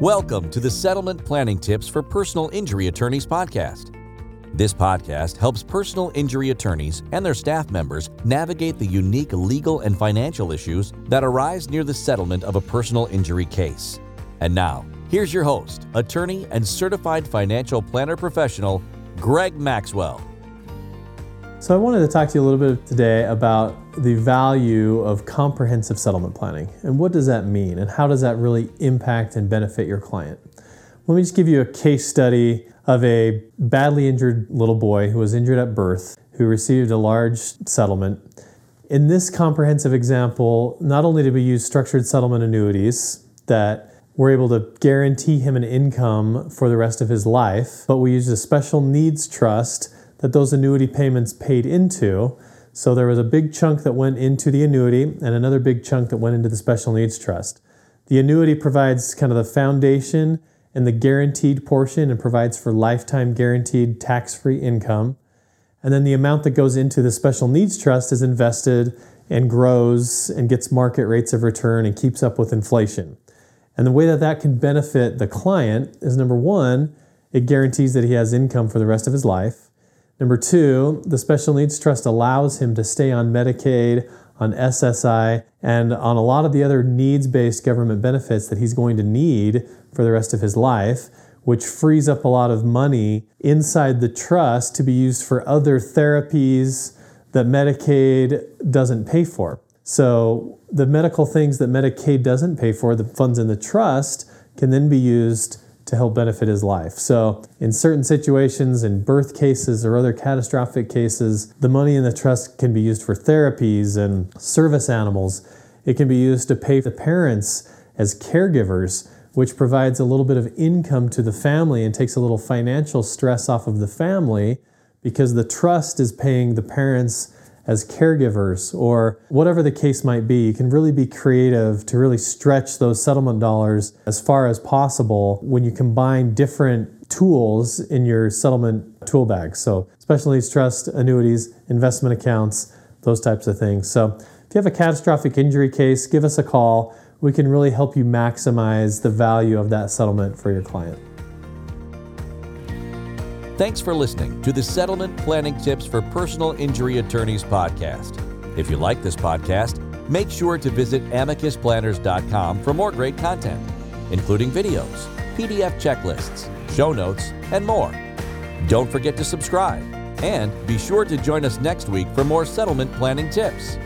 Welcome to the Settlement Planning Tips for Personal Injury Attorneys podcast. This podcast helps personal injury attorneys and their staff members navigate the unique legal and financial issues that arise near the settlement of a personal injury case. And now, here's your host, attorney and certified financial planner professional, Greg Maxwell. So, I wanted to talk to you a little bit today about the value of comprehensive settlement planning and what does that mean and how does that really impact and benefit your client. Let me just give you a case study of a badly injured little boy who was injured at birth who received a large settlement. In this comprehensive example, not only did we use structured settlement annuities that were able to guarantee him an income for the rest of his life, but we used a special needs trust that those annuity payments paid into. So there was a big chunk that went into the annuity and another big chunk that went into the special needs trust. The annuity provides kind of the foundation and the guaranteed portion and provides for lifetime guaranteed tax free income. And then the amount that goes into the special needs trust is invested and grows and gets market rates of return and keeps up with inflation. And the way that that can benefit the client is number one, it guarantees that he has income for the rest of his life. Number two, the special needs trust allows him to stay on Medicaid, on SSI, and on a lot of the other needs based government benefits that he's going to need for the rest of his life, which frees up a lot of money inside the trust to be used for other therapies that Medicaid doesn't pay for. So, the medical things that Medicaid doesn't pay for, the funds in the trust, can then be used to help benefit his life. So, in certain situations, in birth cases or other catastrophic cases, the money in the trust can be used for therapies and service animals. It can be used to pay the parents as caregivers, which provides a little bit of income to the family and takes a little financial stress off of the family because the trust is paying the parents as caregivers or whatever the case might be. You can really be creative to really stretch those settlement dollars as far as possible when you combine different tools in your settlement tool bag. So, special needs trust, annuities, investment accounts, those types of things. So, if you have a catastrophic injury case, give us a call. We can really help you maximize the value of that settlement for your client. Thanks for listening to the Settlement Planning Tips for Personal Injury Attorneys podcast. If you like this podcast, make sure to visit amicusplanners.com for more great content, including videos, PDF checklists, show notes, and more. Don't forget to subscribe and be sure to join us next week for more settlement planning tips.